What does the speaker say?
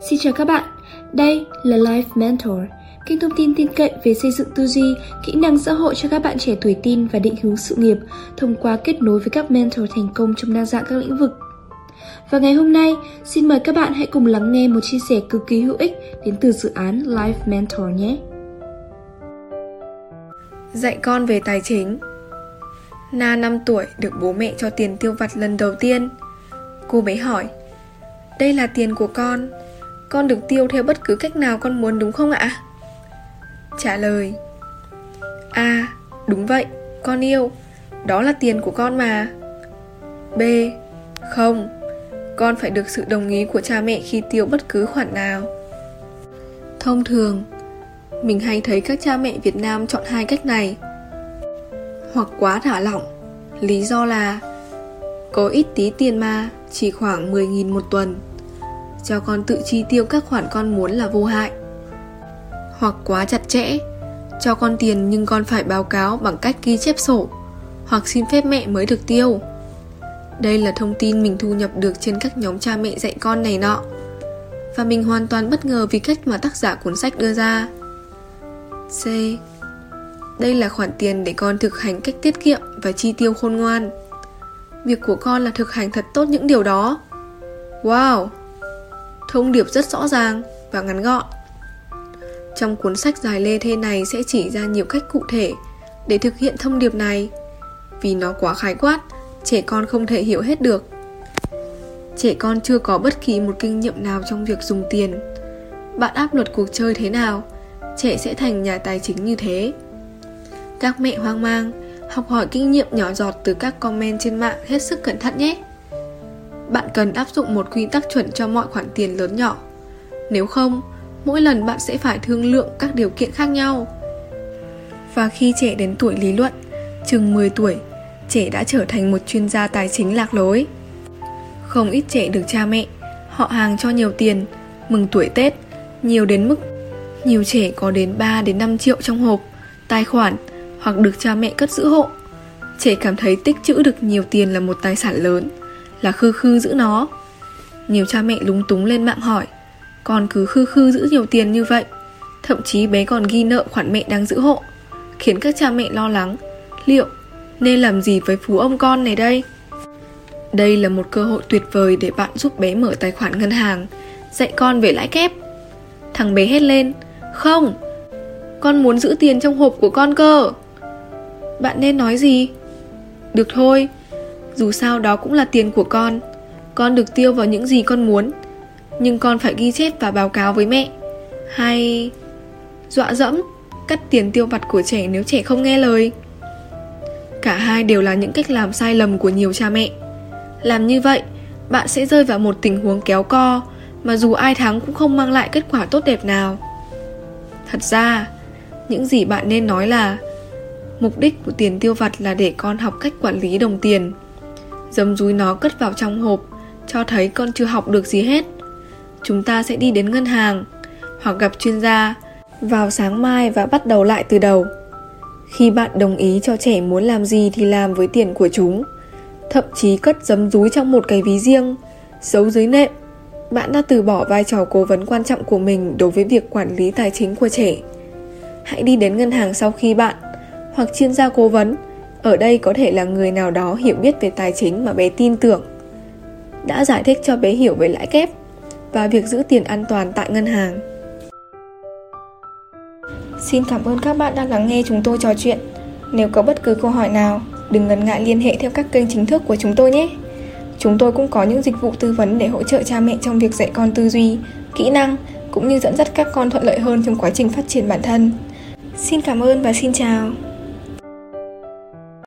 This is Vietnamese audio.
Xin chào các bạn, đây là Life Mentor, kênh thông tin tin cậy về xây dựng tư duy, kỹ năng xã hội cho các bạn trẻ tuổi tin và định hướng sự nghiệp thông qua kết nối với các mentor thành công trong đa dạng các lĩnh vực. Và ngày hôm nay, xin mời các bạn hãy cùng lắng nghe một chia sẻ cực kỳ hữu ích đến từ dự án Life Mentor nhé. Dạy con về tài chính Na 5 tuổi được bố mẹ cho tiền tiêu vặt lần đầu tiên. Cô bé hỏi, đây là tiền của con, con được tiêu theo bất cứ cách nào con muốn đúng không ạ? Trả lời A. đúng vậy, con yêu Đó là tiền của con mà B. Không Con phải được sự đồng ý của cha mẹ khi tiêu bất cứ khoản nào Thông thường Mình hay thấy các cha mẹ Việt Nam chọn hai cách này Hoặc quá thả lỏng Lý do là Có ít tí tiền mà Chỉ khoảng 10.000 một tuần cho con tự chi tiêu các khoản con muốn là vô hại. Hoặc quá chặt chẽ, cho con tiền nhưng con phải báo cáo bằng cách ghi chép sổ, hoặc xin phép mẹ mới được tiêu. Đây là thông tin mình thu nhập được trên các nhóm cha mẹ dạy con này nọ. Và mình hoàn toàn bất ngờ vì cách mà tác giả cuốn sách đưa ra. C. Đây là khoản tiền để con thực hành cách tiết kiệm và chi tiêu khôn ngoan. Việc của con là thực hành thật tốt những điều đó. Wow! Thông điệp rất rõ ràng và ngắn gọn. Trong cuốn sách dài lê thê này sẽ chỉ ra nhiều cách cụ thể để thực hiện thông điệp này. Vì nó quá khái quát, trẻ con không thể hiểu hết được. Trẻ con chưa có bất kỳ một kinh nghiệm nào trong việc dùng tiền. Bạn áp luật cuộc chơi thế nào, trẻ sẽ thành nhà tài chính như thế. Các mẹ hoang mang, học hỏi kinh nghiệm nhỏ giọt từ các comment trên mạng hết sức cẩn thận nhé bạn cần áp dụng một quy tắc chuẩn cho mọi khoản tiền lớn nhỏ. Nếu không, mỗi lần bạn sẽ phải thương lượng các điều kiện khác nhau. Và khi trẻ đến tuổi lý luận, chừng 10 tuổi, trẻ đã trở thành một chuyên gia tài chính lạc lối. Không ít trẻ được cha mẹ, họ hàng cho nhiều tiền, mừng tuổi Tết, nhiều đến mức nhiều trẻ có đến 3 đến 5 triệu trong hộp, tài khoản hoặc được cha mẹ cất giữ hộ. Trẻ cảm thấy tích trữ được nhiều tiền là một tài sản lớn là khư khư giữ nó. Nhiều cha mẹ lúng túng lên mạng hỏi, Con cứ khư khư giữ nhiều tiền như vậy? Thậm chí bé còn ghi nợ khoản mẹ đang giữ hộ, Khiến các cha mẹ lo lắng, Liệu nên làm gì với phú ông con này đây? Đây là một cơ hội tuyệt vời để bạn giúp bé mở tài khoản ngân hàng, Dạy con về lãi kép. Thằng bé hét lên, Không, Con muốn giữ tiền trong hộp của con cơ. Bạn nên nói gì? Được thôi dù sao đó cũng là tiền của con. Con được tiêu vào những gì con muốn. Nhưng con phải ghi chép và báo cáo với mẹ. Hay, Dọa dẫm, Cắt tiền tiêu vặt của trẻ nếu trẻ không nghe lời. Cả hai đều là những cách làm sai lầm của nhiều cha mẹ. Làm như vậy, Bạn sẽ rơi vào một tình huống kéo co Mà dù ai thắng cũng không mang lại kết quả tốt đẹp nào. Thật ra, Những gì bạn nên nói là Mục đích của tiền tiêu vặt là để con học cách quản lý đồng tiền. Dấm dúi nó cất vào trong hộp, Cho thấy con chưa học được gì hết. Chúng ta sẽ đi đến ngân hàng, Hoặc gặp chuyên gia, Vào sáng mai và bắt đầu lại từ đầu. Khi bạn đồng ý cho trẻ muốn làm gì thì làm với tiền của chúng. Thậm chí cất dấm dúi trong một cái ví riêng, Giấu dưới nệm. Bạn đã từ bỏ vai trò cố vấn quan trọng của mình Đối với việc quản lý tài chính của trẻ. Hãy đi đến ngân hàng sau khi bạn, Hoặc chuyên gia cố vấn ở đây có thể là người nào đó hiểu biết về tài chính mà bé tin tưởng đã giải thích cho bé hiểu về lãi kép và việc giữ tiền an toàn tại ngân hàng Xin cảm ơn các bạn đã lắng nghe chúng tôi trò chuyện. Nếu có bất cứ câu hỏi nào, đừng ngần ngại liên hệ theo các kênh chính thức của chúng tôi nhé. Chúng tôi cũng có những dịch vụ tư vấn để hỗ trợ cha mẹ trong việc dạy con tư duy, kỹ năng cũng như dẫn dắt các con thuận lợi hơn trong quá trình phát triển bản thân. Xin cảm ơn và xin chào.